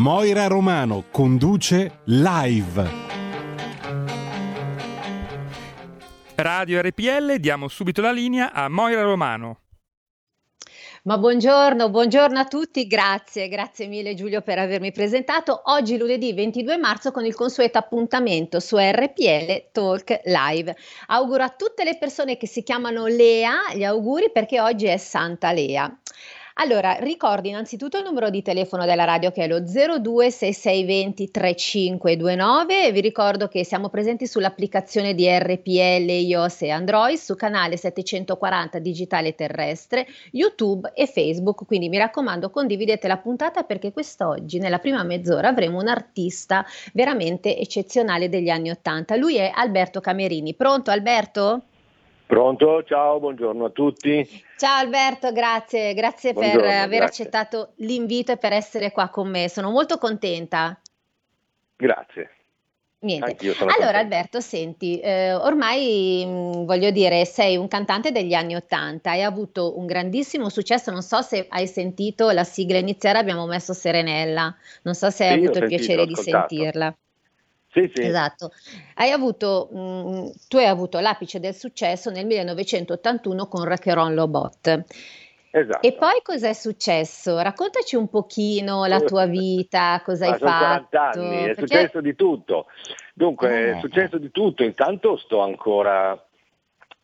Moira Romano conduce live. Radio RPL, diamo subito la linea a Moira Romano. Ma buongiorno, buongiorno a tutti, grazie, grazie mille Giulio per avermi presentato. Oggi lunedì 22 marzo con il consueto appuntamento su RPL Talk Live. Auguro a tutte le persone che si chiamano Lea gli auguri perché oggi è Santa Lea. Allora, ricordo innanzitutto il numero di telefono della radio che è lo 026620 3529 vi ricordo che siamo presenti sull'applicazione di RPL iOS e Android su canale 740 digitale terrestre, YouTube e Facebook, quindi mi raccomando condividete la puntata perché quest'oggi nella prima mezz'ora avremo un artista veramente eccezionale degli anni Ottanta. Lui è Alberto Camerini. Pronto Alberto? Pronto, ciao, buongiorno a tutti. Ciao Alberto, grazie, grazie buongiorno, per aver grazie. accettato l'invito e per essere qua con me, sono molto contenta. Grazie. Niente. Allora contento. Alberto, senti, eh, ormai mh, mm, voglio dire, sei un cantante degli anni Ottanta, hai avuto un grandissimo successo, non so se hai sentito la sigla iniziale, abbiamo messo Serenella, non so se hai avuto il piacere di sentirla. Sì, sì. Esatto. Hai avuto, mh, tu hai avuto l'apice del successo nel 1981 con Raccheron Lobot. Esatto. E poi cos'è successo? Raccontaci un pochino la tua vita, cosa hai fatto. 40 anni, è Perché... successo di tutto. Dunque, eh. è successo di tutto. Intanto sto ancora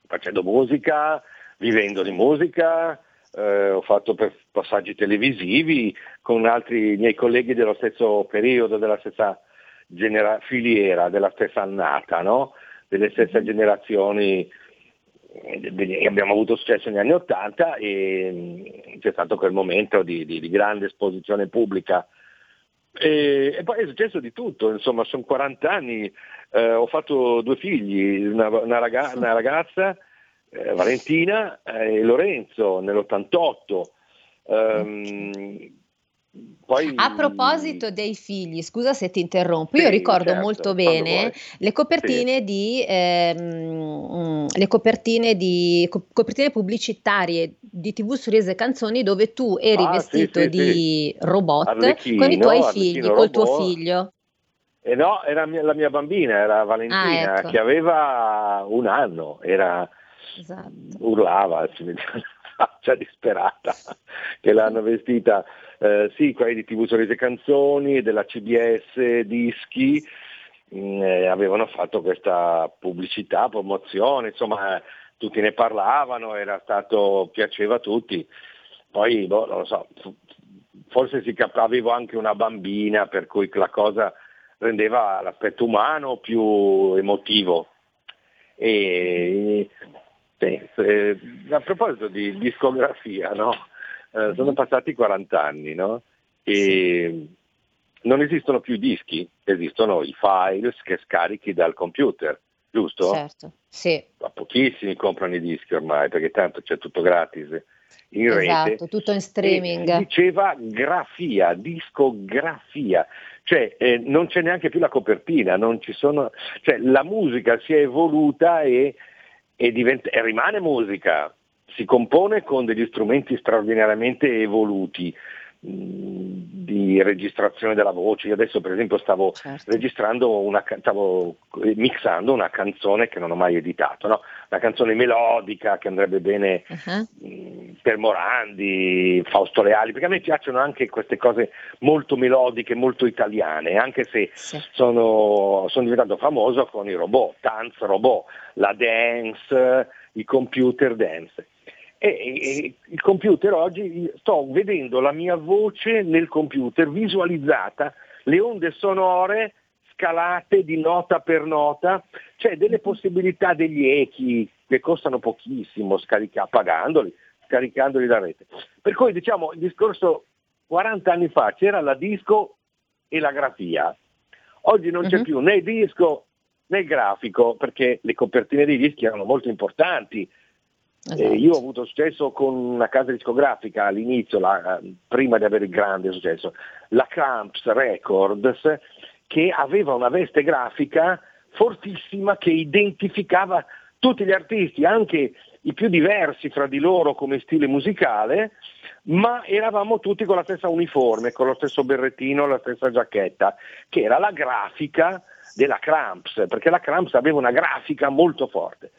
facendo musica, vivendo di musica, eh, ho fatto passaggi televisivi con altri miei colleghi dello stesso periodo, della stessa genera- filiera della stessa annata, no? delle stesse mm-hmm. generazioni abbiamo avuto successo negli anni Ottanta e mm, c'è stato quel momento di, di, di grande esposizione pubblica e, e, poi è successo di tutto, insomma sono 40 anni, eh, ho fatto due figli, una, una, raga- una ragazza, eh, Valentina e Lorenzo nell'88. Um, poi... A proposito dei figli, scusa se ti interrompo, sì, io ricordo certo, molto bene le copertine sì. di ehm, le copertine di co- copertine pubblicitarie di TV su Rese Canzoni dove tu eri ah, vestito sì, di robot Arlecchino, con i tuoi figli, col tuo figlio. Eh no, era mia, la mia bambina, era Valentina, ah, ecco. che aveva un anno, era, esatto. urlava, si vedeva la faccia disperata che l'hanno vestita eh, sì, quelli di TV Sorrisi Canzoni, della CBS Dischi, mm, eh, avevano fatto questa pubblicità, promozione, insomma tutti ne parlavano, era stato, piaceva a tutti. Poi, boh, non lo so, forse si cap- avevo anche una bambina, per cui la cosa rendeva l'aspetto umano più emotivo. E, sì, eh, a proposito di discografia, no? Eh, sono passati 40 anni, no? E non esistono più i dischi, esistono i files che scarichi dal computer, giusto? Certo, sì. Ma pochissimi comprano i dischi ormai, perché tanto c'è tutto gratis in esatto, rete. tutto in streaming. E diceva grafia, discografia, cioè eh, non c'è neanche più la copertina, sono, cioè, la musica si è evoluta e, e, diventa, e rimane musica, si compone con degli strumenti straordinariamente evoluti mm, di registrazione della voce. Io adesso per esempio stavo certo. registrando una, stavo mixando una canzone che non ho mai editato, no? una canzone melodica che andrebbe bene uh-huh. per Morandi, Fausto Leali, perché a me piacciono anche queste cose molto melodiche, molto italiane, anche se sì. sono, sono diventato famoso con i robot, dance robot, la dance, i computer dance. E, e, il computer oggi sto vedendo la mia voce nel computer visualizzata, le onde sonore scalate di nota per nota, c'è delle possibilità degli echi che costano pochissimo scarica- pagandoli, scaricandoli da rete. Per cui diciamo il discorso 40 anni fa c'era la disco e la grafia. Oggi non c'è uh-huh. più né disco né grafico perché le copertine dei dischi erano molto importanti. Esatto. Eh, io ho avuto successo con una casa discografica all'inizio, la, prima di avere il grande successo, la Cramps Records, che aveva una veste grafica fortissima che identificava tutti gli artisti, anche i più diversi fra di loro come stile musicale, ma eravamo tutti con la stessa uniforme, con lo stesso berrettino, la stessa giacchetta, che era la grafica della Cramps, perché la Cramps aveva una grafica molto forte.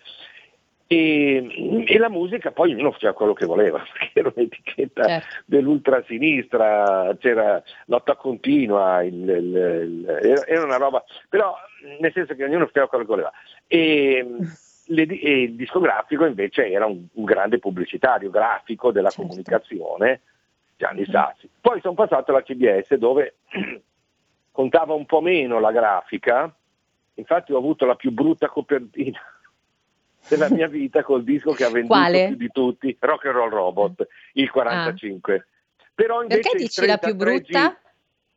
E, e, la musica poi ognuno faceva quello che voleva, perché era un'etichetta certo. dell'ultrasinistra, c'era lotta continua, il, il, il, era una roba, però nel senso che ognuno faceva quello che voleva. E, le, e il discografico invece era un, un, grande pubblicitario grafico della certo. comunicazione, Gianni. Sassi. Poi sono passato alla CBS dove contava un po' meno la grafica, infatti ho avuto la più brutta copertina della mia vita col disco che ha venduto Quale? più di tutti, Rock and Roll Robot, il 45. Ah. Però invece Perché dici la più brutta? Giri,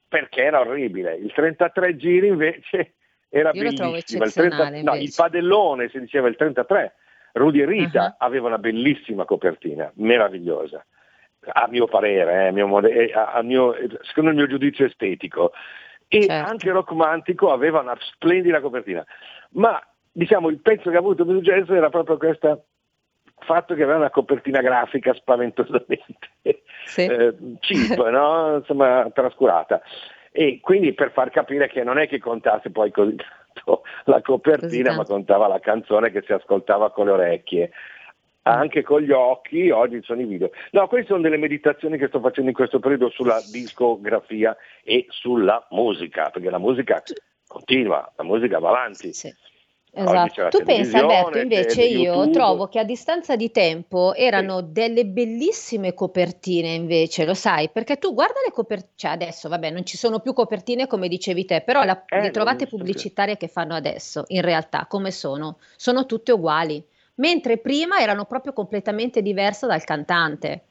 perché era orribile. Il 33 giri invece era Io bellissimo. il, 30, no, il padellone si diceva il 33. Rudy e Rita uh-huh. aveva una bellissima copertina, meravigliosa. A mio parere, eh, a mio, eh, a mio, secondo il mio giudizio estetico. E certo. anche Rockmantico aveva una splendida copertina. Ma diciamo il pezzo che ha avuto più successo era proprio questo fatto che aveva una copertina grafica spaventosamente sì. eh, cheap, no? Insomma, trascurata. E quindi per far capire che non è che contasse poi così tanto la copertina, ma contava la canzone che si ascoltava con le orecchie. Anche con gli occhi, oggi sono i video. No, queste sono delle meditazioni che sto facendo in questo periodo sulla discografia e sulla musica, perché la musica continua, la musica va avanti. Sì. Esatto. Tu pensa Alberto, invece io YouTube. trovo che a distanza di tempo erano sì. delle bellissime copertine invece, lo sai, perché tu guarda le copertine, cioè adesso vabbè non ci sono più copertine come dicevi te, però la, eh, le trovate pubblicitarie che fanno adesso, in realtà come sono? Sono tutte uguali, mentre prima erano proprio completamente diverse dal cantante.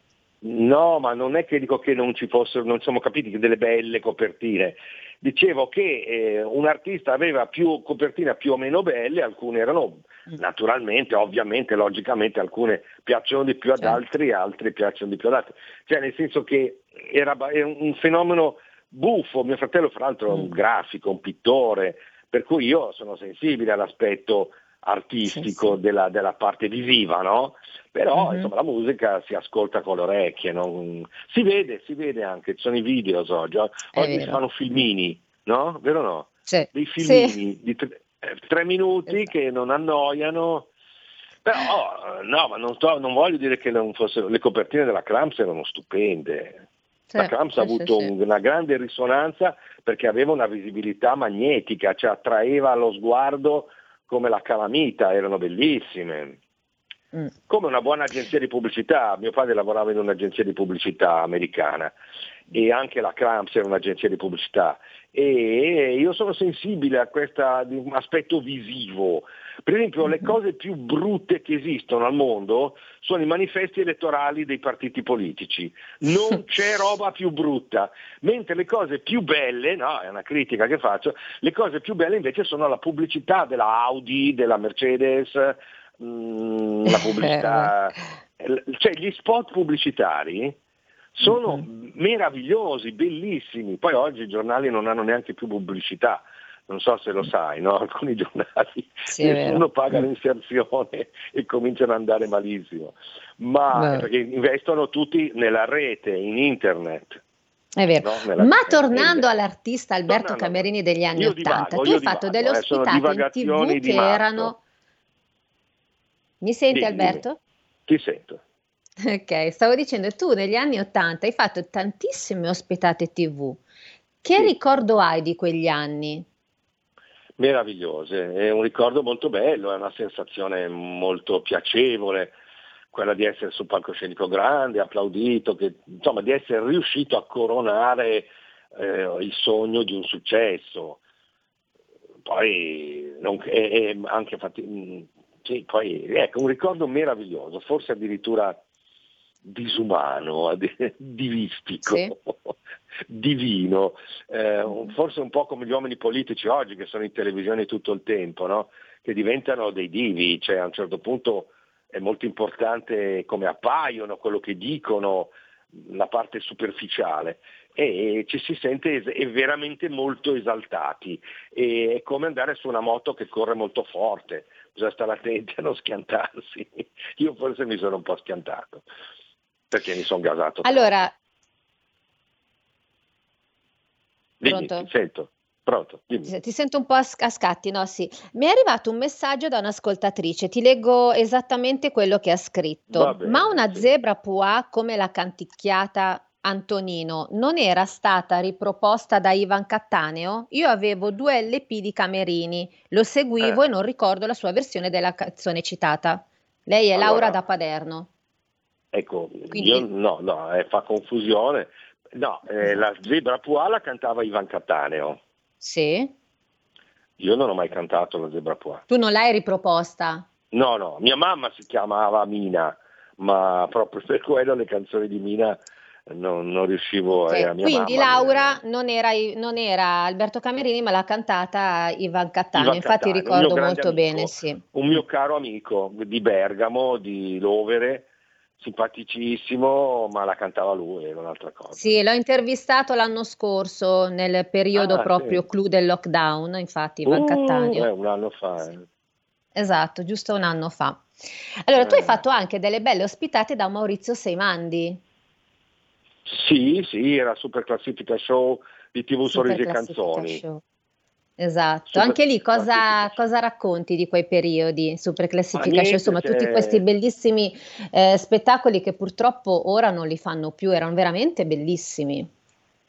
No, ma non è che dico che non ci fossero, non siamo capiti che delle belle copertine dicevo che eh, un artista aveva più copertine più o meno belle, alcune erano mm. naturalmente, ovviamente, logicamente, alcune piacciono di più ad certo. altri, altre piacciono di più ad altri. Cioè nel senso che era, era un fenomeno buffo, mio fratello fra l'altro è un mm. grafico, un pittore, per cui io sono sensibile all'aspetto artistico sì, sì. Della, della, parte visiva, no? Però mm-hmm. insomma, la musica si ascolta con le orecchie, non... si vede, si vede anche, ci sono i video oggi, oggi si fanno filmini, no? Vero o no? Sì. Dei filmini di tre, eh, tre minuti esatto. che non annoiano, però no, ma non, sto, non voglio dire che fosse, le copertine della Cramps erano stupende. La Cramps ha avuto un, una grande risonanza perché aveva una visibilità magnetica, cioè attraeva lo sguardo come la Calamita, erano bellissime. Mm. Come una buona agenzia di pubblicità, mio padre lavorava in un'agenzia di pubblicità americana e anche la Cramps era un'agenzia di pubblicità e io sono sensibile a questo aspetto visivo. Per esempio le mhm. cose più brutte che esistono al mondo sono i manifesti elettorali dei partiti politici. Non c'è roba più brutta. Mentre le cose più belle, no, è una critica che faccio, le cose più belle invece sono la pubblicità della Audi, della Mercedes, mh, mm, la pubblicità, cioè gli spot pubblicitari sono mm-hmm. meravigliosi, bellissimi. Poi oggi i giornali non hanno neanche più pubblicità. Non so se lo sai, no? alcuni giornali sì, nessuno paga mm. l'inserzione e cominciano ad andare malissimo, ma perché investono tutti nella rete, in internet. È vero, no? ma tornando all'artista Alberto tornando, Camerini degli anni Ottanta, tu hai fatto delle eh, ospitate in tv che erano... Mi senti Dimmi, Alberto? Ti sento. Ok, stavo dicendo, tu negli anni Ottanta hai fatto tantissime ospitate TV. Che sì. ricordo hai di quegli anni? Meravigliose, è un ricordo molto bello, è una sensazione molto piacevole, quella di essere sul palcoscenico grande, applaudito, che, insomma di essere riuscito a coronare eh, il sogno di un successo. Poi non, è, è anche fatti, sì, poi ecco, un ricordo meraviglioso, forse addirittura disumano, divistico, sì. Divino, eh, forse un po' come gli uomini politici oggi che sono in televisione tutto il tempo, no? che diventano dei divi, cioè a un certo punto è molto importante come appaiono, quello che dicono, la parte superficiale e ci si sente veramente molto esaltati. E è come andare su una moto che corre molto forte, bisogna stare attenti a non schiantarsi. Io forse mi sono un po' schiantato perché mi sono gasato. Allora, Dimmi, ti sento. Pronto, dimmi. Ti sento un po' a, scatti, no? Sì. Mi è arrivato un messaggio da un'ascoltatrice, ti leggo esattamente quello che ha scritto. Bene, Ma una sì. zebra pua come la canticchiata Antonino non era stata riproposta da Ivan Cattaneo? Io avevo due LP di Camerini, lo seguivo eh. e non ricordo la sua versione della canzone citata. Lei è allora, Laura da Paderno. Ecco, Quindi... io no, no, eh, fa confusione. No, eh, la zebra pua la cantava Ivan Cattaneo. Sì. Io non ho mai cantato la zebra poa. Tu non l'hai riproposta? No, no, mia mamma si chiamava Mina, ma proprio per quello le canzoni di Mina non, non riuscivo okay. a mia Quindi mamma, Laura non era, non era, Alberto Camerini, ma l'ha cantata Ivan Cattaneo, infatti Cattaneo, ricordo molto amico, bene, sì. Un mio caro amico di Bergamo, di Lovere, simpaticissimo, ma la cantava lui, era un'altra cosa. Sì, l'ho intervistato l'anno scorso, nel periodo ah, proprio sì. clou del lockdown, infatti, uh, Cattaneo. Eh, un anno fa. Eh. Esatto, giusto un anno fa. Allora, eh. tu hai eh. fatto anche delle belle ospitate da Maurizio Seimandi. Sì, sì, era Super Classifica Show di TV Sorrisi e Canzoni. Show. Esatto, anche lì cosa, cosa, racconti di quei periodi, Super Classifica Show, insomma tutti questi bellissimi eh, spettacoli che purtroppo ora non li fanno più, erano veramente bellissimi.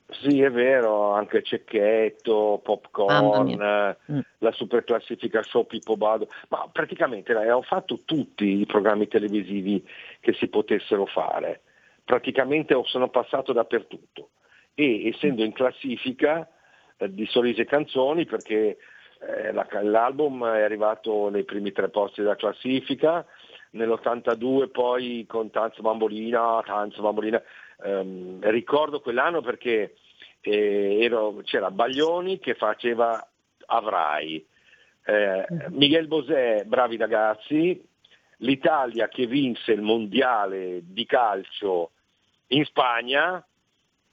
Sì, è vero, anche Cecchetto, Popcorn, mm. la Super Classifica Show Pippo Bado, ma praticamente eh, ho fatto tutti i programmi televisivi che si potessero fare, praticamente sono passato dappertutto. E essendo in classifica di Sorrisi e Canzoni perché eh, la, l'album è arrivato nei primi tre posti della classifica, nell'82 poi con Tanz Bambolina, Tanz Bambolina, ehm, ricordo quell'anno perché eh, ero, c'era Baglioni che faceva Avrai, eh, Miguel Bosè, Bravi ragazzi, l'Italia che vinse il mondiale di calcio in Spagna,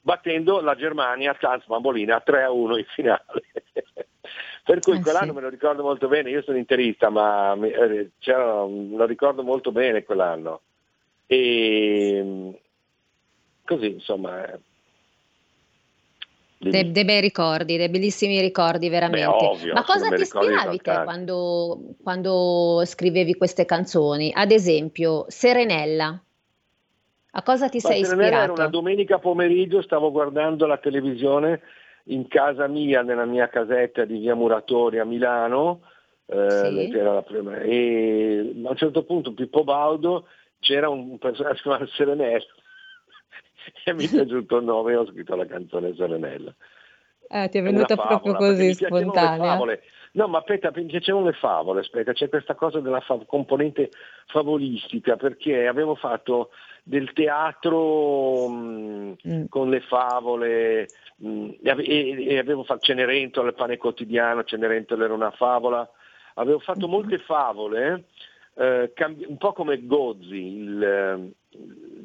battendo la Germania, Tanz Bambolina 3 a 1 in finale. per cui eh quell'anno sì. me lo ricordo molto bene, io sono interista, ma eh, lo ricordo molto bene quell'anno. E così, insomma. Eh. Dei, dei, bei ricordi, dei bellissimi ricordi veramente. Beh, ovvio, Ma cosa ti ispiravi te quando, quando scrivevi queste canzoni? Ad esempio, Serenella. A cosa ti Ma sei ispirato? Era una domenica pomeriggio, stavo guardando la televisione in casa mia, nella mia casetta di via Muratori a Milano, eh, sì. prima, e a un certo punto Pippo Baudo c'era un personaggio chiamato Serenello e mi è piaciuto il nome e ho scritto la canzone Serenella. Eh, ti è venuta favola, proprio così spontanea. No, ma aspetta, mi piacevano le favole, aspetta, c'è questa cosa della fa- componente favolistica, perché avevo fatto del teatro mh, mm, mm. con le favole mh, mm, e, e, avevo fatto Cenerentola, il pane quotidiano, Cenerentola era una favola, avevo fatto mm-hmm. molte favole, eh, cambi- un po' come Gozzi, il, eh,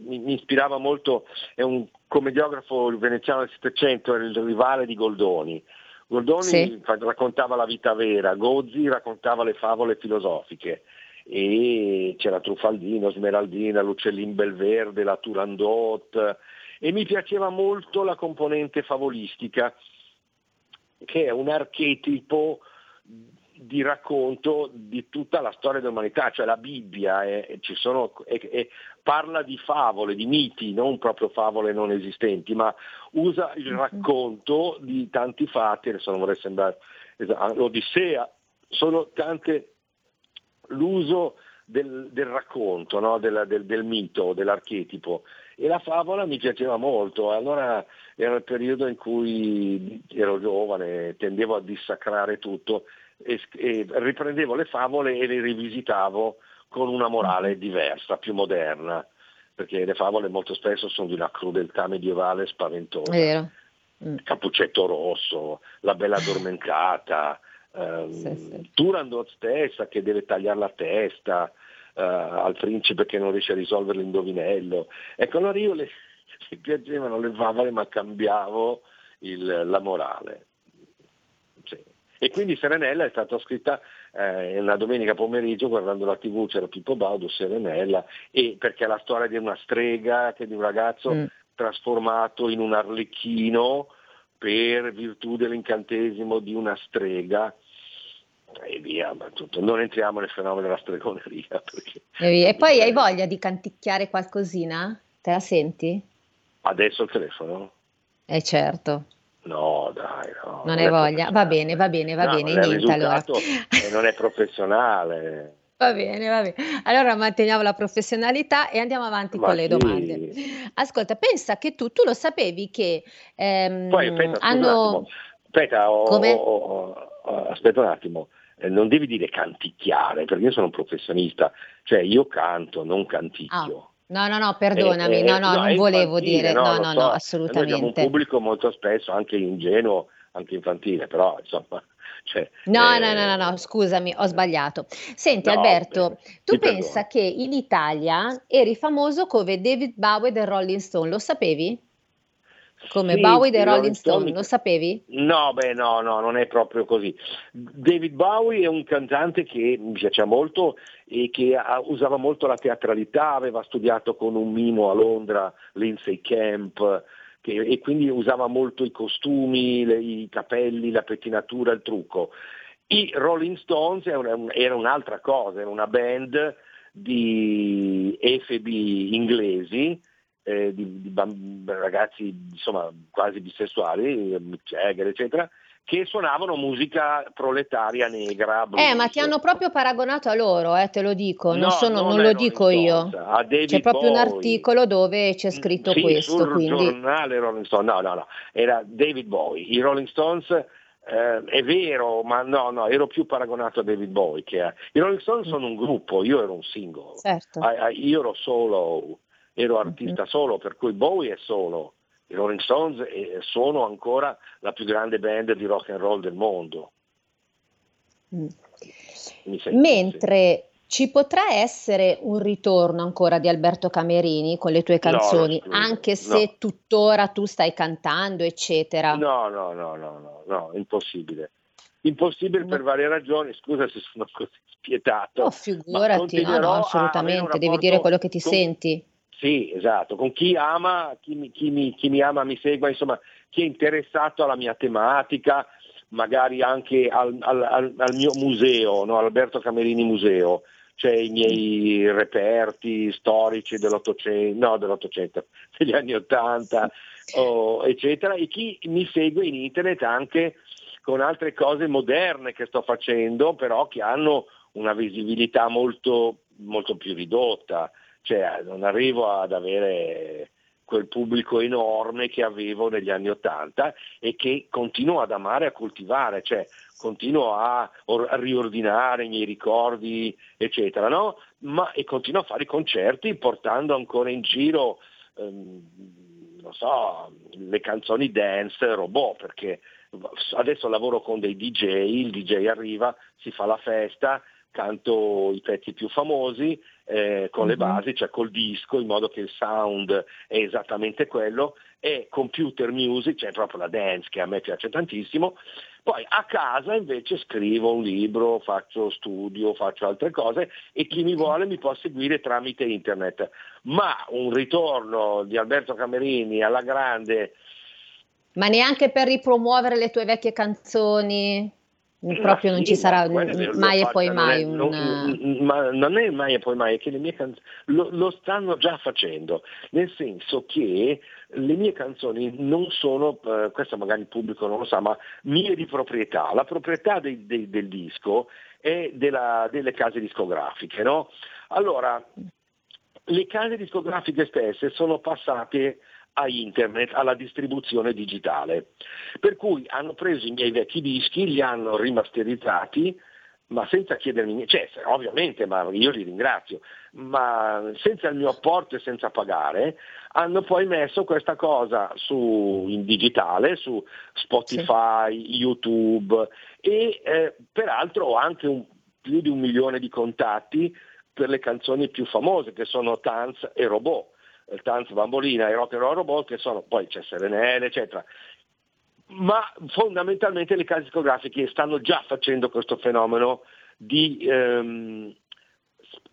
mi, mi, ispirava molto, è un commediografo veneziano del Settecento, era il rivale di Goldoni. Goldoni sì. raccontava la vita vera, Gozzi raccontava le favole filosofiche e c'era Truffaldino, Smeraldina, l'Uccellin Belverde, la Turandot e mi piaceva molto la componente favolistica che è un archetipo di racconto di tutta la storia dell'umanità, cioè la Bibbia è, sono, è, è, parla di favole, di miti, non proprio favole non esistenti, ma usa il mhm. racconto di tanti fatti, adesso non vorrei sembrare l'Odissea, sono tante, l'uso del, del racconto, no? del, del, del, mito, dell'archetipo. E la favola mi piaceva molto, allora era il periodo in cui ero giovane, tendevo a dissacrare tutto e, e riprendevo le favole e le rivisitavo con una morale diversa, più moderna. perché le favole molto spesso sono di una crudeltà medievale spaventosa. Vero. Mm. Cappuccetto rosso, la bella addormentata, ehm, sì, sì. Turandot stessa che deve tagliare la testa eh, al principe che non riesce a risolvere l'indovinello. Ecco, allora io le, mi piacevano le favole ma cambiavo il, la morale. Sì. E quindi Serenella è stata scritta eh, una domenica pomeriggio guardando la tv, c'era Pippo Baudo, Serenella, e perché è la storia di una strega, che di un ragazzo mm. trasformato in un arlecchino per virtù dell'incantesimo di una strega e via, ma tutto. non entriamo nel fenomeno della stregoneria. Perché... E poi hai voglia di canticchiare qualcosina? Te la senti? Adesso il telefono? Eh certo. No, dai, no. Non hai voglia? Va bene, va bene, va no, bene, niente allora. non è professionale. Va bene, va bene. Allora manteniamo la professionalità e andiamo avanti Ma con le sì. domande. Ascolta, pensa che tu, tu lo sapevi che ehm, Poi, aspetta, hanno... Aspetta, ho, ho, ho, aspetta un attimo, eh, non devi dire canticchiare, perché io sono un professionista, cioè io canto, non canticchio. Ah. No, no, no, perdonami, eh, no, no, no non volevo dire, no, no, no, so. assolutamente. Noi abbiamo un pubblico molto spesso anche ingenuo, anche infantile, però insomma... Cioè, no, eh... no, no, no, no, scusami, ho sbagliato. Senti no, Alberto, beh, tu pensa perdono. che in Italia eri famoso come David Bowie del Rolling Stone, lo sapevi? Come sì, Bowie dei Rolling Stone, lo sapevi? No, beh, no, no, non è proprio così. David Bowie è un cantante che mi piace molto e che usava molto la teatralità, aveva studiato con un mimo a Londra, Lindsay Camp, che, e quindi usava molto i costumi, le, i capelli, la pettinatura, il trucco. I Rolling Stones era, era un'altra cosa, era una band di efebi inglesi, eh, di, di bamb- ragazzi insomma, quasi bisessuali, Mick Jagger, eccetera, che suonavano musica proletaria negra. Blues. Eh, ma ti hanno proprio paragonato a loro, eh, te lo dico, non, no, sono, non, non lo dico io. C'è proprio Bowie. un articolo dove c'è scritto sì, questo. Sul quindi... giornale Rolling Stones, no, no, no, era David Bowie. I Rolling Stones eh, è vero, ma no, no, ero più paragonato a David Bowie. Che a... I Rolling Stones sono un gruppo, io ero un singolo. Certo. io ero solo ero artista solo, per cui Bowie è solo. I Rolling Stones sono ancora la più grande band di rock and roll del mondo. Mm. Mentre ci potrà essere un ritorno ancora di Alberto Camerini con le tue canzoni, no, anche se no. tuttora tu stai cantando, eccetera. No, no, no, no, no, no, impossibile. Impossibile per varie ragioni, scusa se sono così spietato. No, figurati, no, no, assolutamente, devi dire quello che ti con, senti. Sì, esatto, con chi ama, chi mi, chi, mi, chi mi ama mi segua, insomma, chi è interessato alla mia tematica, magari anche al, al, al mio museo, no? Alberto Camerini Museo, cioè i miei reperti storici dell'Ottocento, no dell'Ottocento, degli anni Ottanta, oh, eccetera, e chi mi segue in internet anche con altre cose moderne che sto facendo, però che hanno una visibilità molto, molto più ridotta cioè non arrivo ad avere quel pubblico enorme che avevo negli anni Ottanta e che continuo ad amare e a coltivare, cioè continuo a, a riordinare i miei ricordi, eccetera, no? Ma, e continuo a fare i concerti portando ancora in giro, ehm, non so, le canzoni dance robot, perché adesso lavoro con dei DJ, il DJ arriva, si fa la festa, canto i pezzi più famosi eh, con le mhm. basi, cioè col disco, in modo che il sound è esattamente quello, e computer music, cioè proprio la dance che a me piace tantissimo. Poi a casa invece scrivo un libro, faccio studio, faccio altre cose e chi mi vuole mi può seguire tramite internet. Ma un ritorno di Alberto Camerini alla grande... Ma neanche per ripromuovere le tue vecchie canzoni? Proprio non ci sarà mai e poi mai un... Non, ma non è mai e poi mai, è che le mie canzoni lo, lo, stanno già facendo, nel senso che le mie canzoni non sono, eh, questo magari il pubblico non lo sa, ma mie di proprietà. La proprietà dei, dei, del disco è della, delle case discografiche, no? Allora, le case discografiche stesse sono passate a internet, alla distribuzione digitale. Per cui hanno preso i miei vecchi dischi, li hanno rimasterizzati, ma senza chiedermi niente, cioè ovviamente, ma io li ringrazio, ma senza il mio apporto e senza pagare, hanno poi messo questa cosa su, in digitale, su Spotify, sì. YouTube e eh, peraltro ho anche un, più di un milione di contatti per le canzoni più famose che sono Tanz e Robot. Il Tanz Bambolina e Rock and Roll Robot che sono, poi c'è Serenelle eccetera, ma fondamentalmente le case discografiche stanno già facendo questo fenomeno di ehm,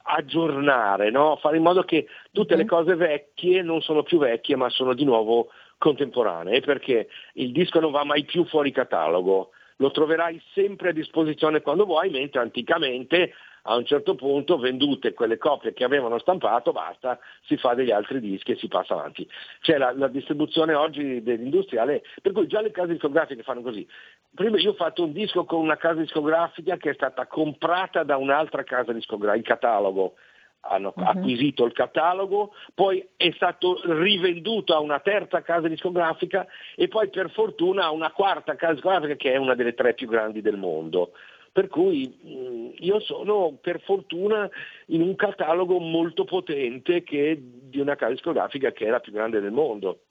aggiornare, no? fare in modo che tutte le cose vecchie non sono più vecchie ma sono di nuovo contemporanee, perché il disco non va mai più fuori catalogo, lo troverai sempre a disposizione quando vuoi, mentre anticamente a un certo punto vendute quelle copie che avevano stampato, basta, si fa degli altri dischi e si passa avanti. C'è la, la distribuzione oggi dell'industriale, per cui già le case discografiche fanno così. Prima io ho fatto un disco con una casa discografica che è stata comprata da un'altra casa discografica, il catalogo, hanno uh-huh. acquisito il catalogo, poi è stato rivenduto a una terza casa discografica e poi per fortuna a una quarta casa discografica che è una delle tre più grandi del mondo. Per cui io sono per fortuna in un catalogo molto potente che è di una casa discografica che è la più grande del mondo,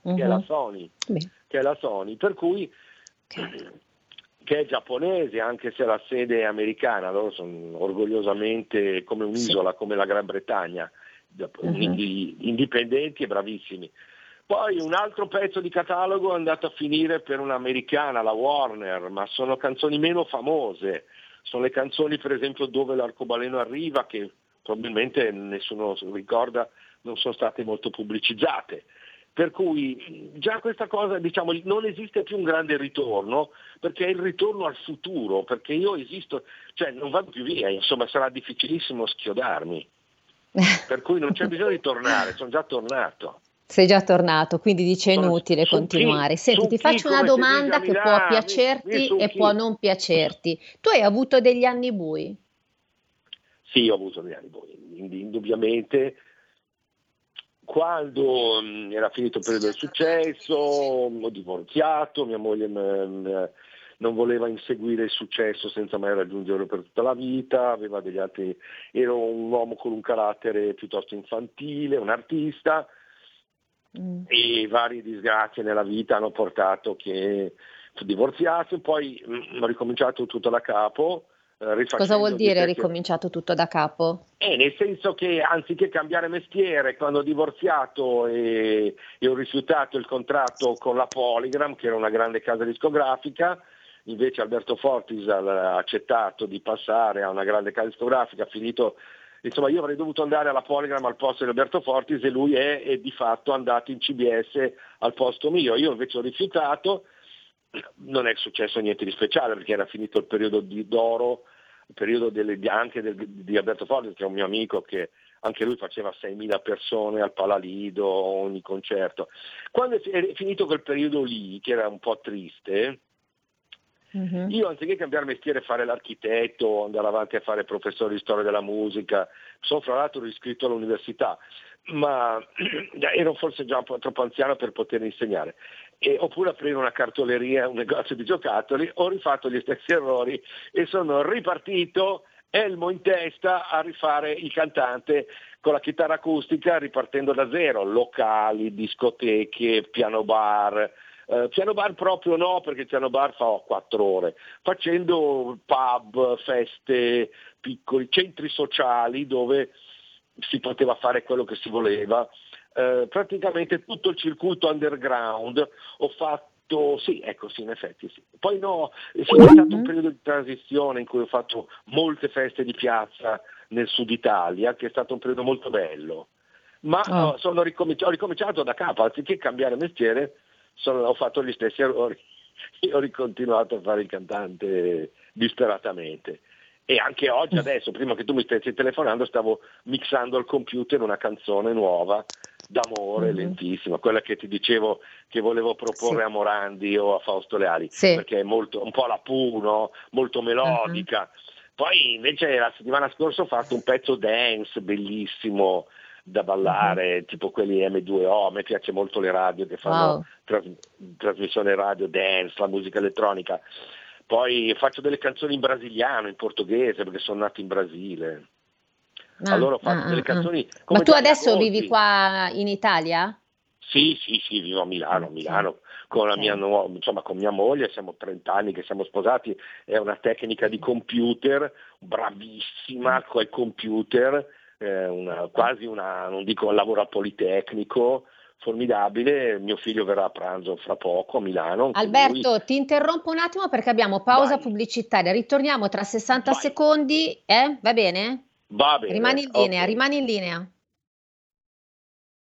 uh-huh. che è la mhm. Sony. Che è la Sony. Per cui okay. che è giapponese, anche se la sede è americana, loro sono orgogliosamente come un'isola, sì. come la Gran Bretagna, uh-huh. indipendenti e bravissimi. Poi un altro pezzo di catalogo è andato a finire per un'americana, la Warner, ma sono canzoni meno famose. Sono le canzoni per esempio dove l'arcobaleno arriva, che probabilmente nessuno ricorda, non sono state molto pubblicizzate. Per cui già questa cosa, diciamo, non esiste più un grande ritorno, perché è il ritorno al futuro, perché io esisto, cioè non vado più via, insomma sarà difficilissimo schiodarmi. Per cui non c'è bisogno di tornare, sono già tornato. Sei già tornato, quindi dice è inutile su continuare. Chi, Senti, ti faccio una domanda che può piacerti e può non piacerti. Tu hai avuto degli anni bui? Sì, ho avuto degli anni bui, indubbiamente. Quando mh, era finito il periodo del successo, ho divorziato, mia moglie mh, non voleva inseguire il successo senza mai raggiungerlo per tutta la vita, aveva degli altri, ero un uomo con un carattere piuttosto infantile, un artista mm. e varie disgrazie nella vita hanno portato che divorziato, poi mh, mm, ho ricominciato tutto da capo. Eh, Cosa vuol dire ricominciato tutto da capo? Eh, nel senso che anziché cambiare mestiere, quando ho divorziato e, e ho rifiutato il contratto con la Polygram, che era una grande casa discografica, invece Alberto Fortis ha accettato di passare a una grande casa discografica, ha finito insomma io avrei dovuto andare alla Polygram al posto di Roberto Fortis e lui è, è di fatto andato in CBS al posto mio, io invece ho rifiutato, non è successo niente di speciale perché era finito il periodo di, d'oro, il periodo delle, anche del, di Alberto Fortis che è un mio amico che anche lui faceva 6.000 persone al Palalido ogni concerto. Quando è finito quel periodo lì, che era un po' triste, Uh-huh. Io anziché cambiare mestiere fare l'architetto, andare avanti a fare professore di storia della musica, sono fra l'altro iscritto all'università, ma ero forse già troppo anziano per poter insegnare. E, oppure aprire una cartoleria, un negozio di giocattoli, ho rifatto gli stessi errori e sono ripartito elmo in testa a rifare il cantante con la chitarra acustica ripartendo da zero, locali, discoteche, piano bar, eh, piano bar proprio no, perché piano bar fa quattro ore, facendo pub, feste, piccoli centri sociali dove si poteva fare quello che si voleva. Eh, praticamente tutto il circuito underground ho fatto sì, ecco sì, in effetti sì. Poi no, è stato un mm-hmm. periodo di transizione in cui ho fatto molte feste di piazza nel sud Italia, che è stato un periodo molto bello. Ma oh. sono ricominci- ho ricominciato da capo, anziché cambiare mestiere, sono, ho fatto gli stessi errori e ho ricontinuato a fare il cantante disperatamente. E anche oggi, adesso, prima che tu mi stessi telefonando, stavo mixando al computer una canzone nuova d'amore mm-hmm. lentissima, quella che ti dicevo che volevo proporre sì. a Morandi o a Fausto Leali, sì. perché è molto, un po' la Puno, molto melodica. Mm-hmm. Poi invece la settimana scorsa ho fatto un pezzo dance bellissimo, da ballare, uh-huh. tipo quelli M2O, a me piace molto le radio che fanno wow. tras- trasmissione radio dance, la musica elettronica. poi faccio delle canzoni in brasiliano, in portoghese, perché sono nato in Brasile. Ah, allora ho fatto ah, delle ah, canzoni ah. Ma tu adesso Agoldi. vivi qua in Italia? Sì, sì, sì, vivo a Milano, a Ok. Milano con la Ok. mia nuova, insomma, con mia moglie, siamo 30 anni che siamo sposati, è una tecnica di computer, bravissima col computer, eh, una- quasi una, non dico un lavoro al Politecnico, formidabile, mio figlio verrà a pranzo fra poco a Milano. anche lui. Alberto, ti interrompo un attimo perché abbiamo pausa Vai. pubblicitaria. Ritorniamo tra 60 Vai. secondi, eh? Va bene? Va bene. Rimani in linea, ok. rimani in linea.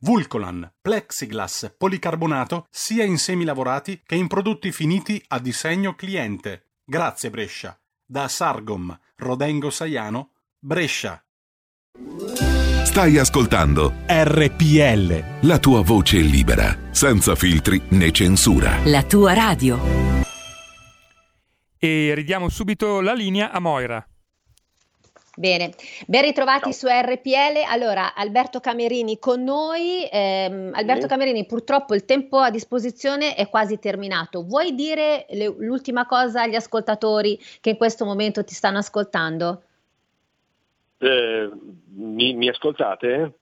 Vulcolan, plexiglass, policarbonato sia in semi lavorati che in prodotti finiti a disegno cliente. Grazie Brescia. Da Sargom, Rodengo Saiano, Brescia. Stai ascoltando RPL. la tua voce libera, senza filtri né censura. La tua radio. E ridiamo subito la linea a Moira. Bene, ben ritrovati Ciao. su RPL. Allora, Alberto Camerini con noi. Ehm, Alberto Sì. Camerini, purtroppo il tempo a disposizione è quasi terminato. Vuoi dire le- l'ultima cosa agli ascoltatori che in questo momento ti stanno ascoltando? Eh, mi, mi ascoltate?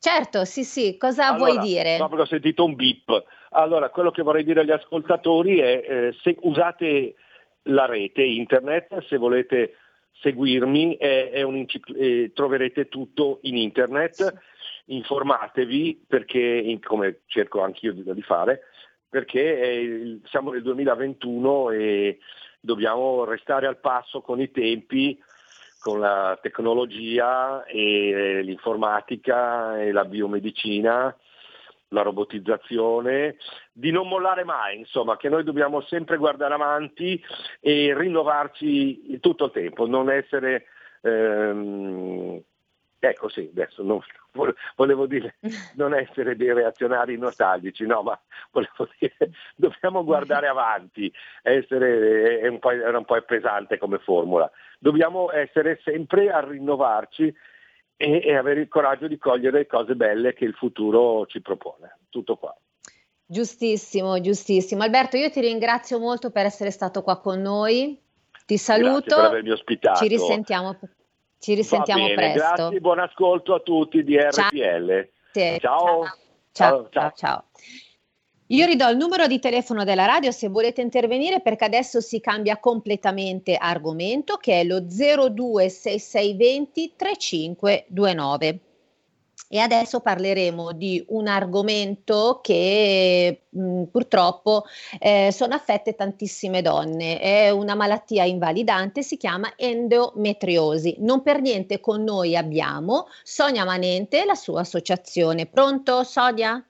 Certo, sì, sì, cosa Allora, vuoi dire? No, perché ho sentito un bip. Allora, quello che vorrei dire agli ascoltatori è eh, se usate la rete, internet, se volete seguirmi, è, è eh, troverete tutto in internet, informatevi perché, come cerco anch'io di, di fare, perché il- siamo nel 2021 e dobbiamo restare al passo con i tempi, con la tecnologia e l'informatica e la biomedicina, la robotizzazione, di non mollare mai, insomma, che noi dobbiamo sempre guardare avanti e rinnovarci tutto il tempo, non essere... ehm, ecco sì, adesso non- volevo dire non essere dei reazionari nostalgici, no, ma volevo dire dobbiamo guardare avanti, essere, è un po', era un po' pesante come formula, dobbiamo essere sempre a rinnovarci e, e avere il coraggio di cogliere le cose belle che il futuro ci propone. Tutto qua. Giustissimo, giustissimo. Alberto, io ti ringrazio molto per essere stato qua con noi. Ti Grazie saluto. per avermi ospitato. Ci risentiamo, ci risentiamo bene, presto. Grazie, buon ascolto a tutti di Ciao. RPL. Sì, Ciao. Ciao, Ciao, ciao, ciao. Io ridò il numero di telefono della radio se volete intervenire perché adesso si cambia completamente argomento che è lo 026620 3529. E adesso parleremo di un argomento che mh, purtroppo eh, sono affette tantissime donne. È una malattia invalidante, si chiama endometriosi. Non per niente con noi abbiamo Sonia Manente e la sua associazione. Pronto, Sonia?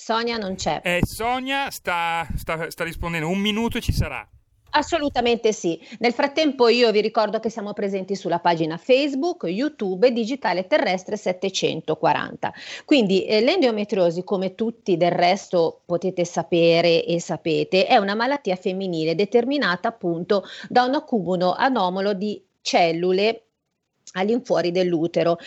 Sonia non c'è. Eh, Sonia sta, sta- sta rispondendo, un minuto ci sarà. Assolutamente sì. Nel frattempo io vi ricordo che siamo presenti sulla pagina Facebook, YouTube Digitale Terrestre 740. Quindi eh, l'endometriosi, come tutti del resto potete sapere e sapete, è una malattia femminile determinata appunto da un accumulo anomalo di cellule all'infuori dell'utero.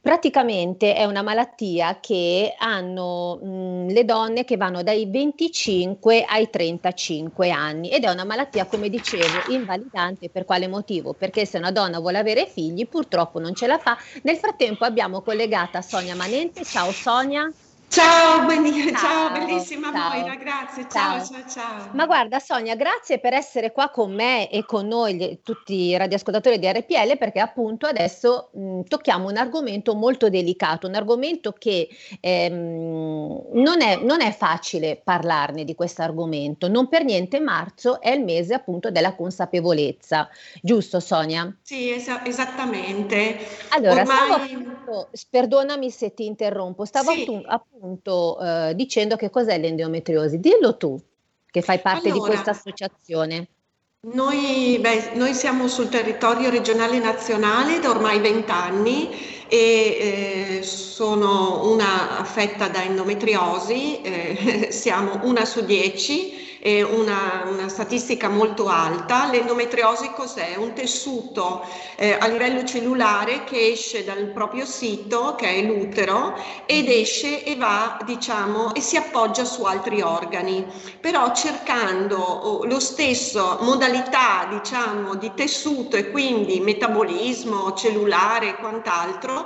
Praticamente è una malattia che hanno mh, le donne che vanno dai 25 ai 35 anni ed è una malattia, come dicevo, invalidante per quale motivo? Perché se una donna vuole avere figli purtroppo non ce la fa. Nel frattempo abbiamo collegata Sonia Manente. Ciao Sonia. Ciao, beni- Ciao, ciao, bellissima ciao. Moira, grazie. Ciao. Ciao, ciao, ciao. Ma guarda Sonia, grazie per essere qua con me e con noi, gli- tutti i radioascoltatori di RPL, perché appunto adesso mh, tocchiamo un argomento molto delicato, un argomento che ehm, non, è, non è facile parlarne di questo argomento. Non per niente marzo è il mese appunto della consapevolezza, giusto Sonia? Sì, esa- esattamente. Allora, stavo Ormai- appunto, perdonami se ti interrompo, stavo Sì. appu- appunto eh, dicendo che cos'è l'endometriosi. Dillo tu, che fai parte di Allora, questa associazione. Noi, beh, noi siamo sul territorio regionale nazionale da ormai vent'anni e eh, sono una affetta da endometriosi, eh, siamo una su dieci è una, una, statistica molto alta. L'endometriosi cos'è? Un tessuto eh, a livello cellulare che esce dal proprio sito, che è l'utero, ed esce e va, diciamo, e si appoggia su altri organi. Però cercando oh, lo stesso modalità, diciamo, di tessuto e quindi metabolismo cellulare e quant'altro,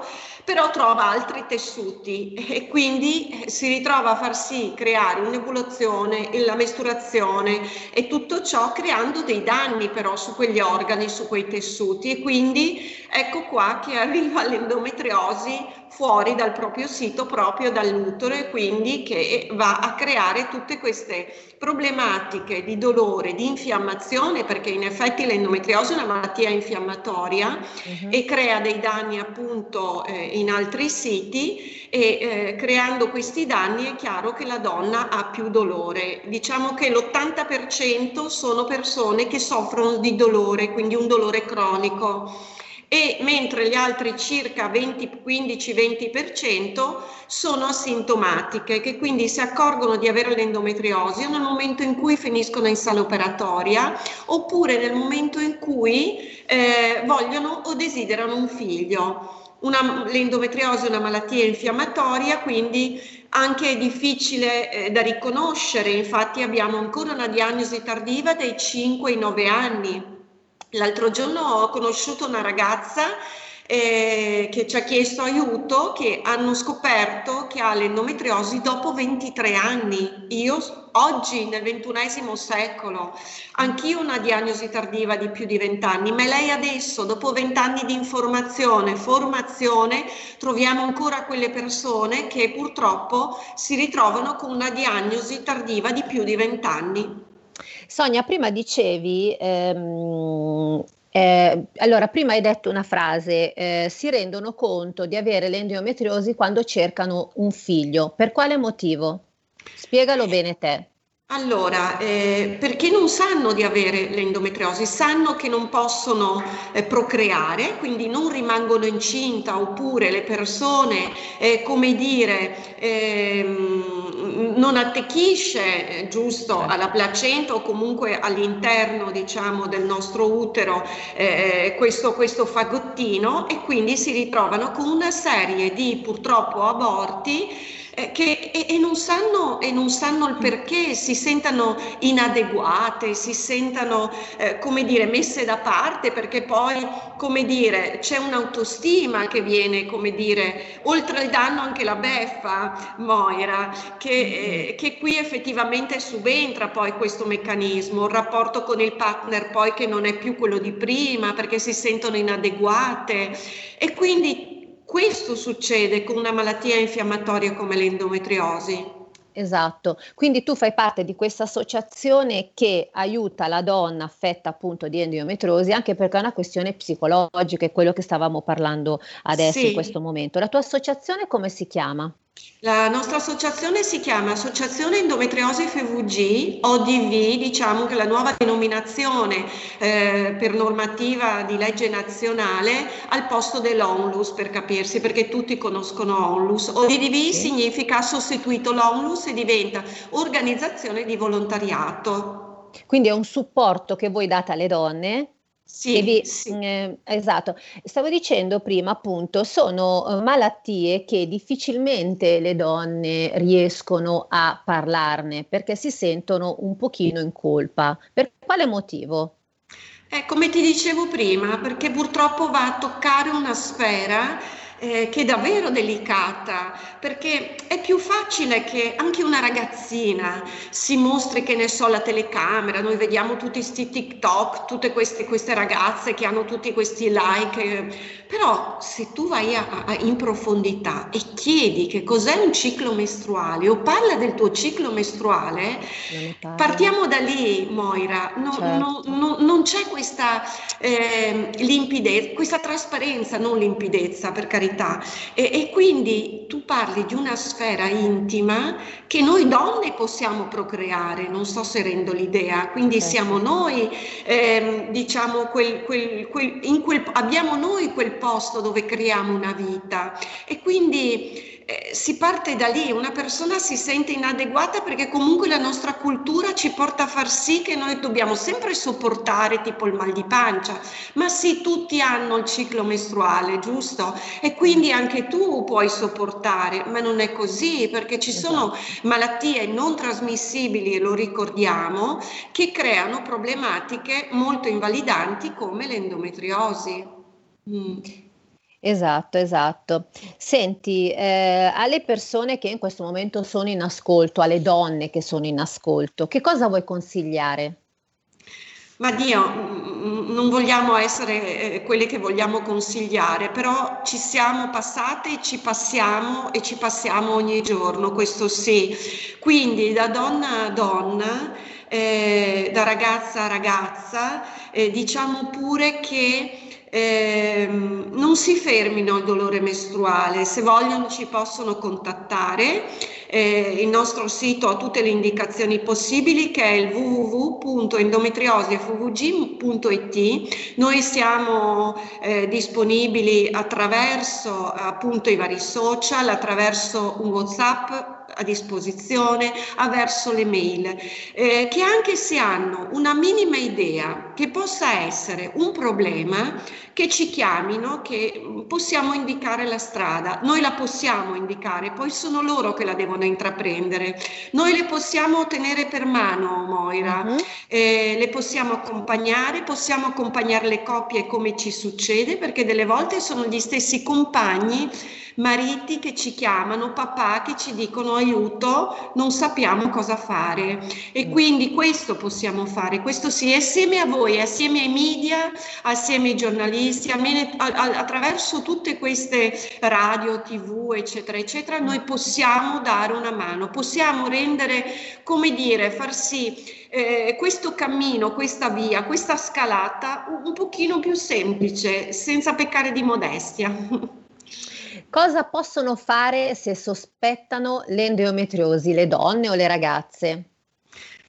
però trova altri tessuti e quindi si ritrova a far sì creare un'evoluzione, la mesturazione e tutto ciò creando dei danni però su quegli organi, su quei tessuti e quindi ecco qua che arriva l'endometriosi fuori dal proprio sito, proprio dall'utero e quindi che va a creare tutte queste problematiche di dolore, di infiammazione, perché in effetti l'endometriosi è una malattia infiammatoria uh-huh. e crea dei danni appunto eh, in altri siti e eh, creando questi danni è chiaro che la donna ha più dolore. Diciamo che l'80% sono persone che soffrono di dolore, quindi un dolore cronico e mentre gli altri circa 15-20% sono asintomatiche, che quindi si accorgono di avere l'endometriosi nel momento in cui finiscono in sala operatoria oppure nel momento in cui eh, vogliono o desiderano un figlio. Una, l'endometriosi è una malattia infiammatoria, quindi anche difficile eh, da riconoscere, infatti abbiamo ancora una diagnosi tardiva dai 5 ai 9 anni L'altro giorno ho conosciuto una ragazza eh, che ci ha chiesto aiuto, che hanno scoperto che ha l'endometriosi dopo 23 anni. Io oggi, nel ventunesimo secolo, anch'io una diagnosi tardiva di più di 20 anni, ma lei adesso, dopo 20 anni di informazione, formazione, troviamo ancora quelle persone che purtroppo si ritrovano con una diagnosi tardiva di più di 20 anni. Sonia, prima dicevi, ehm, eh, allora prima hai detto una frase, eh, si rendono conto di avere l'endometriosi quando cercano un figlio. Per quale motivo? Spiegalo bene te. Allora, eh, perché non sanno di avere l'endometriosi, sanno che non possono eh, procreare, quindi non rimangono incinta, oppure le persone, eh, come dire, ehm, non attecchisce eh, giusto certo. alla placenta o comunque all'interno, diciamo, del nostro utero eh, questo, questo fagottino e quindi si ritrovano con una serie di purtroppo aborti eh, che, e, e, non sanno, e, non sanno, il perché, si sentano inadeguate, si sentano, eh, come dire, messe da parte perché poi, come dire, c'è un'autostima che viene, come dire, oltre al danno anche la beffa, Moira, che, eh, che qui effettivamente subentra poi questo meccanismo, il rapporto con il partner poi che non è più quello di prima perché si sentono inadeguate. E quindi questo succede con una malattia infiammatoria come l'endometriosi. Esatto, quindi tu fai parte di questa associazione che aiuta la donna affetta appunto di endometriosi anche perché è una questione psicologica, è quello che stavamo parlando adesso sì. in questo momento. La tua associazione come si chiama? La nostra associazione si chiama Associazione Endometriosi FVG, ODV, diciamo che la nuova denominazione eh, per normativa di legge nazionale al posto dell'ONLUS per capirsi, perché tutti conoscono ONLUS. ODV sì. significa sostituito l'ONLUS e diventa organizzazione di volontariato. Quindi è un supporto che voi date alle donne sì, vi, sì. Eh, esatto. Stavo dicendo prima, appunto, sono eh, malattie che difficilmente le donne riescono a parlarne perché si sentono un pochino in colpa. Per quale motivo? Eh, come ti dicevo prima, perché purtroppo va a toccare una sfera eh, che è davvero delicata, perché è più facile che anche una ragazzina si mostri, che ne so, la telecamera, noi vediamo tutti questi TikTok, tutte queste, queste ragazze che hanno tutti questi like, però se tu vai a, a, in profondità e chiedi che cos'è un ciclo mestruale o parla del tuo ciclo mestruale, partiamo da lì, Moira, no, certo. no, no, non c'è questa eh, limpidezza, questa trasparenza, non limpidezza per carità carità. E, e, quindi tu parli di una sfera intima che noi donne possiamo procreare, non so se rendo l'idea, quindi certo. siamo noi, eh, diciamo, quel, quel, quel, quel, abbiamo noi quel posto dove creiamo una vita e quindi eh, si parte da lì, una persona si sente inadeguata perché comunque la nostra cultura ci porta a far sì che noi dobbiamo sempre sopportare tipo il mal di pancia, ma sì, tutti hanno il ciclo mestruale, giusto? E quindi anche tu puoi sopportare, ma non è così perché ci sono esatto. malattie non trasmissibili, lo ricordiamo, che creano problematiche molto invalidanti come l'endometriosi. Mm. Esatto, esatto. Senti, eh, alle persone che in questo momento sono in ascolto, alle donne che sono in ascolto, che cosa vuoi consigliare? Ma Dio, non vogliamo essere eh, quelle che vogliamo consigliare, però ci siamo passate, ci passiamo e ci passiamo ogni giorno, questo sì. Quindi da donna a donna, eh, da ragazza a ragazza, eh, diciamo pure che eh, non si fermino al dolore mestruale, se vogliono ci possono contattare, eh, il nostro sito ha tutte le indicazioni possibili che è il www.endometriosifvg.it, noi siamo eh, disponibili attraverso appunto i vari social, attraverso un Whatsapp a disposizione, verso le mail, eh, che anche se hanno una minima idea che possa essere un problema, che ci chiamino, che possiamo indicare la strada. Noi la possiamo indicare, poi sono loro che la devono intraprendere. Noi le possiamo tenere per mano, Moira, uh-huh. eh, le possiamo accompagnare, possiamo accompagnare le coppie come ci succede, perché delle volte sono gli stessi compagni mariti che ci chiamano, papà che ci dicono aiuto, non sappiamo cosa fare. E quindi questo possiamo fare, questo sì, assieme a voi, assieme ai media, assieme ai giornalisti, attraverso tutte queste radio, tv, eccetera, eccetera, noi possiamo dare una mano, possiamo rendere, come dire, far sì eh, questo cammino, questa via, questa scalata un pochino più semplice, senza peccare di modestia. Cosa possono fare se sospettano l'endometriosi, le donne o le ragazze?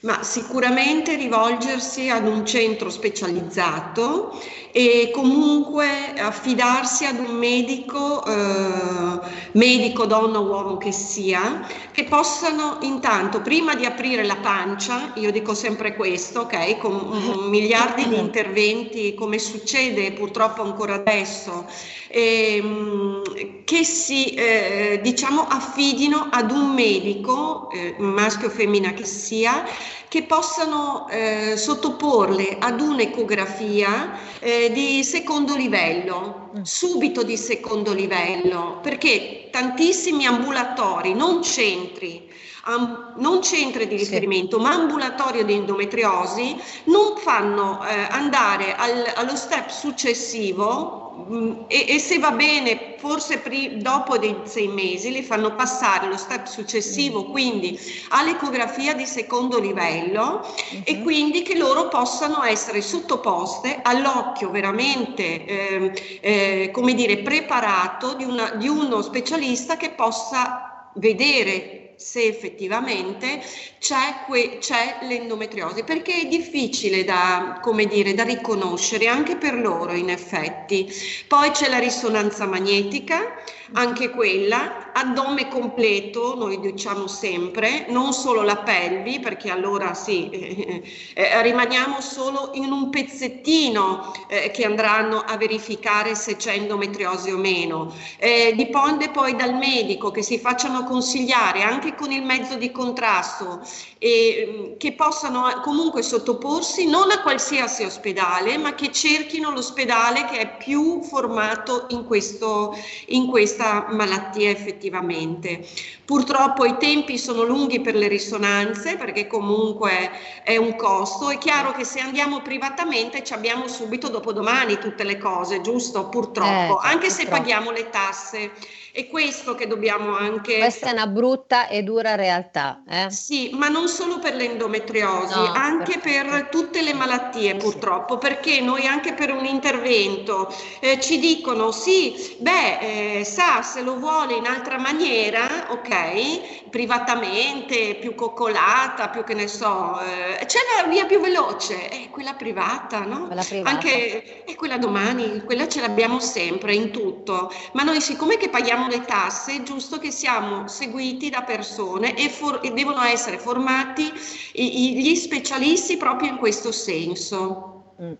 Ma sicuramente rivolgersi ad un centro specializzato e comunque affidarsi ad un medico, eh, medico, donna o uomo che sia, che possano intanto, prima di aprire la pancia, io dico sempre questo, ok, con miliardi di interventi come succede purtroppo ancora adesso, ehm, che si eh, diciamo affidino ad un medico, eh, maschio o femmina che sia, che possano eh, sottoporle ad un'ecografia eh, di secondo livello, mm. subito di secondo livello, perché tantissimi ambulatori, non centri, am, non centri di riferimento, sì. ma ambulatorio di endometriosi, non fanno eh, andare al, allo step successivo Mm, e, e, se va bene, forse pri- dopo dei sei mesi li fanno passare lo step successivo, mm. quindi all'ecografia di secondo livello uh-huh. e mhm. quindi che loro possano essere sottoposte all'occhio veramente, eh, eh, come dire, preparato di, una, di uno specialista che possa vedere se effettivamente c'è, que- c'è, l'endometriosi, perché è difficile da, dire, da riconoscere anche per loro in effetti. Poi c'è la risonanza magnetica, anche quella, addome completo, noi diciamo sempre, non solo la pelvi, perché allora sì, eh, eh, rimaniamo solo in un pezzettino eh, che andranno a verificare se c'è endometriosi o meno. Eh, dipende poi dal medico che si facciano consigliare anche con il mezzo di contrasto e che possano comunque sottoporsi non a qualsiasi ospedale, ma che cerchino l'ospedale che è più formato in, questo, in questa malattia effettivamente. Purtroppo i tempi sono lunghi per le risonanze perché comunque è un costo. È chiaro che se andiamo privatamente ci abbiamo subito dopodomani tutte le cose, giusto? Purtroppo, eh, anche purtroppo. se paghiamo le tasse È questo che dobbiamo anche... Questa è una brutta e dura realtà. Eh? Sì, ma non solo per l'endometriosi, no, anche per... per tutte le malattie purtroppo, perché noi anche per un intervento eh, ci dicono sì, beh, eh, sa se lo vuole in altra maniera, ok, privatamente, più coccolata, più che ne so, eh, c'è la via più veloce, è quella privata, no? Quella privata. Anche è quella domani, quella ce l'abbiamo sempre in tutto, ma noi siccome che paghiamo paghiamo le tasse, è giusto che siamo seguiti da persone e, for- e devono essere formati i- gli specialisti proprio in questo senso. Mm.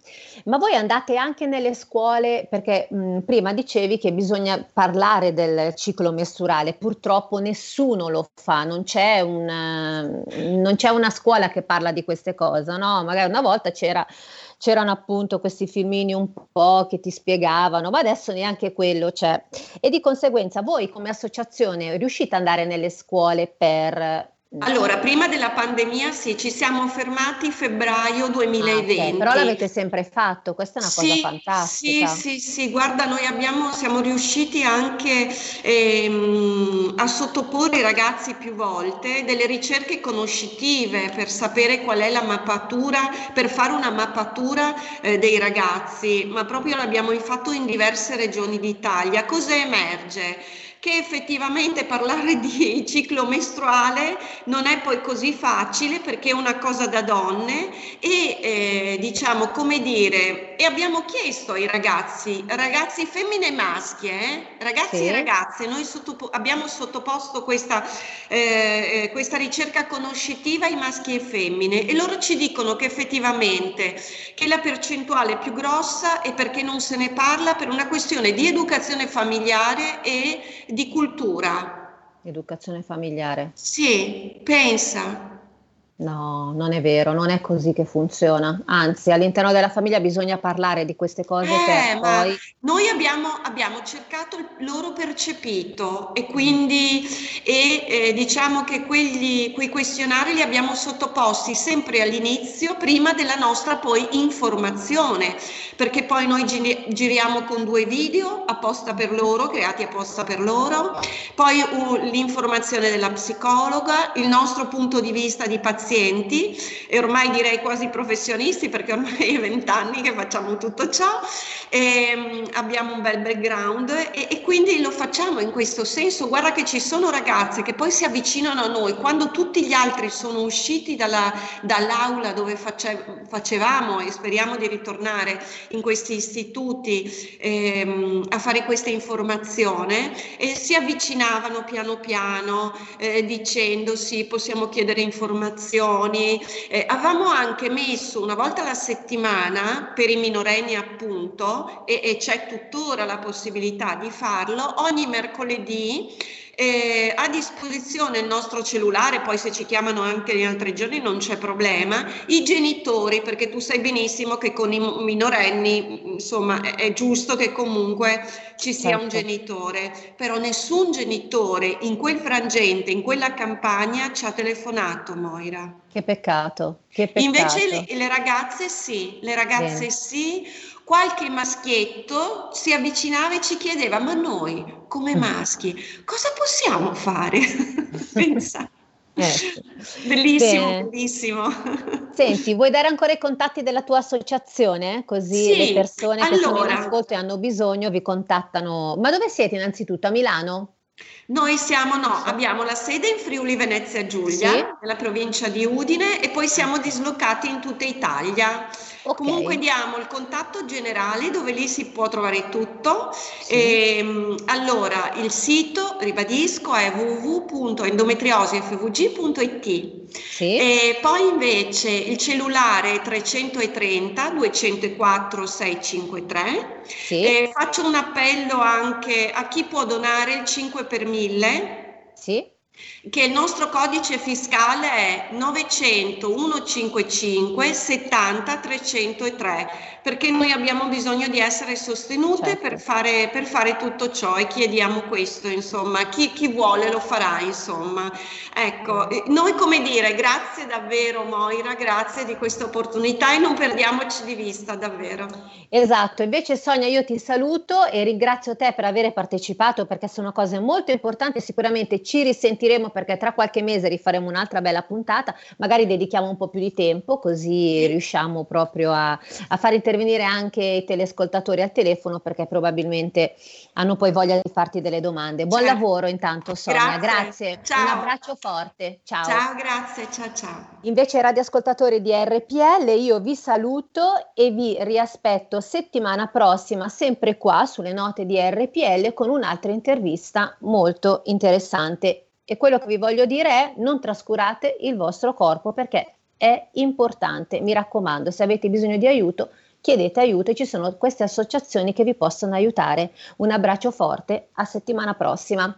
Ma voi andate anche nelle scuole, perché mh, mm, prima dicevi che bisogna parlare del ciclo mestruale, purtroppo nessuno lo fa, non c'è, una, non c'è una scuola che parla di queste cose, no? Magari una volta c'era c'erano appunto questi filmini un po' che ti spiegavano, ma adesso neanche quello c'è. E di conseguenza voi come associazione riuscite ad andare nelle scuole per allora, prima della pandemia sì, ci siamo fermati febbraio 2020. Ah, okay. Però l'avete sempre fatto, questa è una sì, cosa fantastica. Sì, sì, sì, guarda, noi abbiamo, siamo riusciti anche ehm, a sottoporre i ragazzi più volte delle ricerche conoscitive per sapere qual è la mappatura, per fare una mappatura eh, dei ragazzi, ma proprio l'abbiamo fatto in diverse regioni d'Italia. Cosa emerge? Che effettivamente parlare di ciclo mestruale non è poi così facile perché è una cosa da donne e eh, diciamo come dire e abbiamo chiesto ai ragazzi ragazzi femmine e maschi eh? ragazzi sì. e ragazze noi sottopo- abbiamo sottoposto questa, eh, eh, questa ricerca conoscitiva ai maschi e femmine e loro ci dicono che effettivamente che la percentuale più grossa è perché non se ne parla per una questione di educazione familiare e di cultura. Educazione familiare. Sì, pensa. No, non è vero, non è così che funziona. Anzi, all'interno della famiglia bisogna parlare di queste cose eh, poi... Noi abbiamo, abbiamo, cercato il loro percepito e quindi e, eh, diciamo che quegli, quei questionari li abbiamo sottoposti sempre all'inizio, prima della nostra poi informazione, perché poi noi gi- giriamo con due video apposta per loro, creati apposta per loro, poi uh, l'informazione della psicologa, il nostro punto di vista di paziente pazienti e ormai direi quasi professionisti perché ormai è vent'anni che facciamo tutto ciò, e, um, abbiamo un bel background e, e, quindi lo facciamo in questo senso. Guarda che ci sono ragazze che poi si avvicinano a noi quando tutti gli altri sono usciti dalla, dall'aula dove face, facevamo e speriamo di ritornare in questi istituti ehm, a fare questa informazione e si avvicinavano piano piano eh, dicendo sì, possiamo chiedere informazioni informazioni. Eh, avevamo anche messo una volta alla settimana per i minorenni appunto e, e c'è tuttora la possibilità di farlo ogni mercoledì eh, a disposizione il nostro cellulare, poi se ci chiamano anche in altri giorni non c'è problema, i genitori, perché tu sai benissimo che con i minorenni, insomma, è, è giusto che comunque ci sia certo. un genitore, però nessun genitore in quel frangente, in quella campagna ci ha telefonato, Moira. Che peccato, che peccato. Invece le, le ragazze sì, le ragazze Bene. sì qualche maschietto si avvicinava e ci chiedeva, ma noi come maschi cosa possiamo fare? Pensa. Eh. Bellissimo, Bene. bellissimo. Senti, vuoi dare ancora i contatti della tua associazione? Così sì, le persone che allora, sono in ascolto e hanno bisogno vi contattano. Ma dove siete innanzitutto? A Milano? Noi siamo, no, abbiamo la sede in Friuli Venezia Giulia, sì. nella provincia di Udine, e poi siamo dislocati in tutta Italia. Okay. Comunque diamo il contatto generale dove lì si può trovare tutto. Sì. E, ehm, allora, il sito, ribadisco, è www.endometriosifvg.it. Sì. E poi invece il cellulare 330 204 653. Sì. Faccio un appello anche a chi può donare il 5 per 1000. Sì che il nostro codice fiscale è 900 155 70 303 perché noi abbiamo bisogno di essere sostenute certo. per, fare, per, fare, tutto ciò e chiediamo questo insomma. Chi, chi vuole lo farà insomma. Ecco noi come dire grazie davvero Moira grazie di questa opportunità e non perdiamoci di vista davvero. Esatto. Invece Sonia io ti saluto e ringrazio te per aver partecipato perché sono cose molto importanti sicuramente ci risentiremo perché tra qualche mese rifaremo un'altra bella puntata, magari dedichiamo un po' più di tempo così riusciamo proprio a, a far intervenire anche i telescoltatori al telefono perché probabilmente hanno poi voglia di farti delle domande. Buon certo. lavoro intanto Sonia, grazie. grazie. Un abbraccio forte. Ciao. Ciao, grazie. Ciao, ciao. Invece radioascoltatori di RPL, io vi saluto e vi riaspetto settimana prossima sempre qua sulle note di RPL con un'altra intervista molto interessante e quello che vi voglio dire è non trascurate il vostro corpo perché è importante. Mi raccomando, se avete bisogno di aiuto, chiedete aiuto e ci sono queste associazioni che vi possono aiutare. Un abbraccio forte, a settimana prossima.